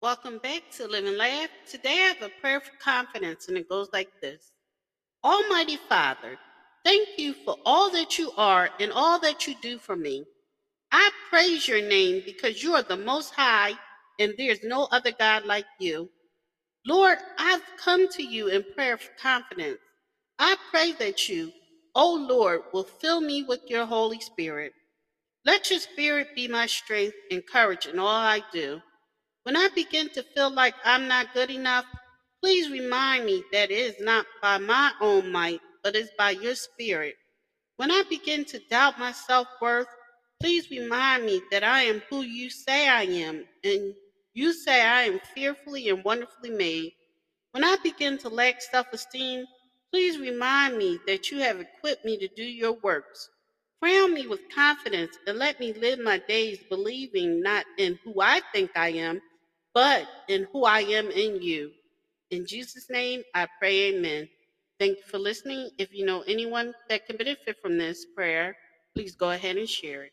Welcome back to Live and Laugh. Today I have a prayer for confidence, and it goes like this Almighty Father, thank you for all that you are and all that you do for me. I praise your name because you are the Most High, and there's no other God like you. Lord, I've come to you in prayer for confidence. I pray that you, O Lord, will fill me with your Holy Spirit. Let your Spirit be my strength and courage in all I do. When I begin to feel like I'm not good enough, please remind me that it is not by my own might, but is by your spirit. When I begin to doubt my self worth, please remind me that I am who you say I am, and you say I am fearfully and wonderfully made. When I begin to lack self esteem, please remind me that you have equipped me to do your works. Crown me with confidence and let me live my days believing not in who I think I am, but in who I am in you. In Jesus' name, I pray, amen. Thank you for listening. If you know anyone that can benefit from this prayer, please go ahead and share it.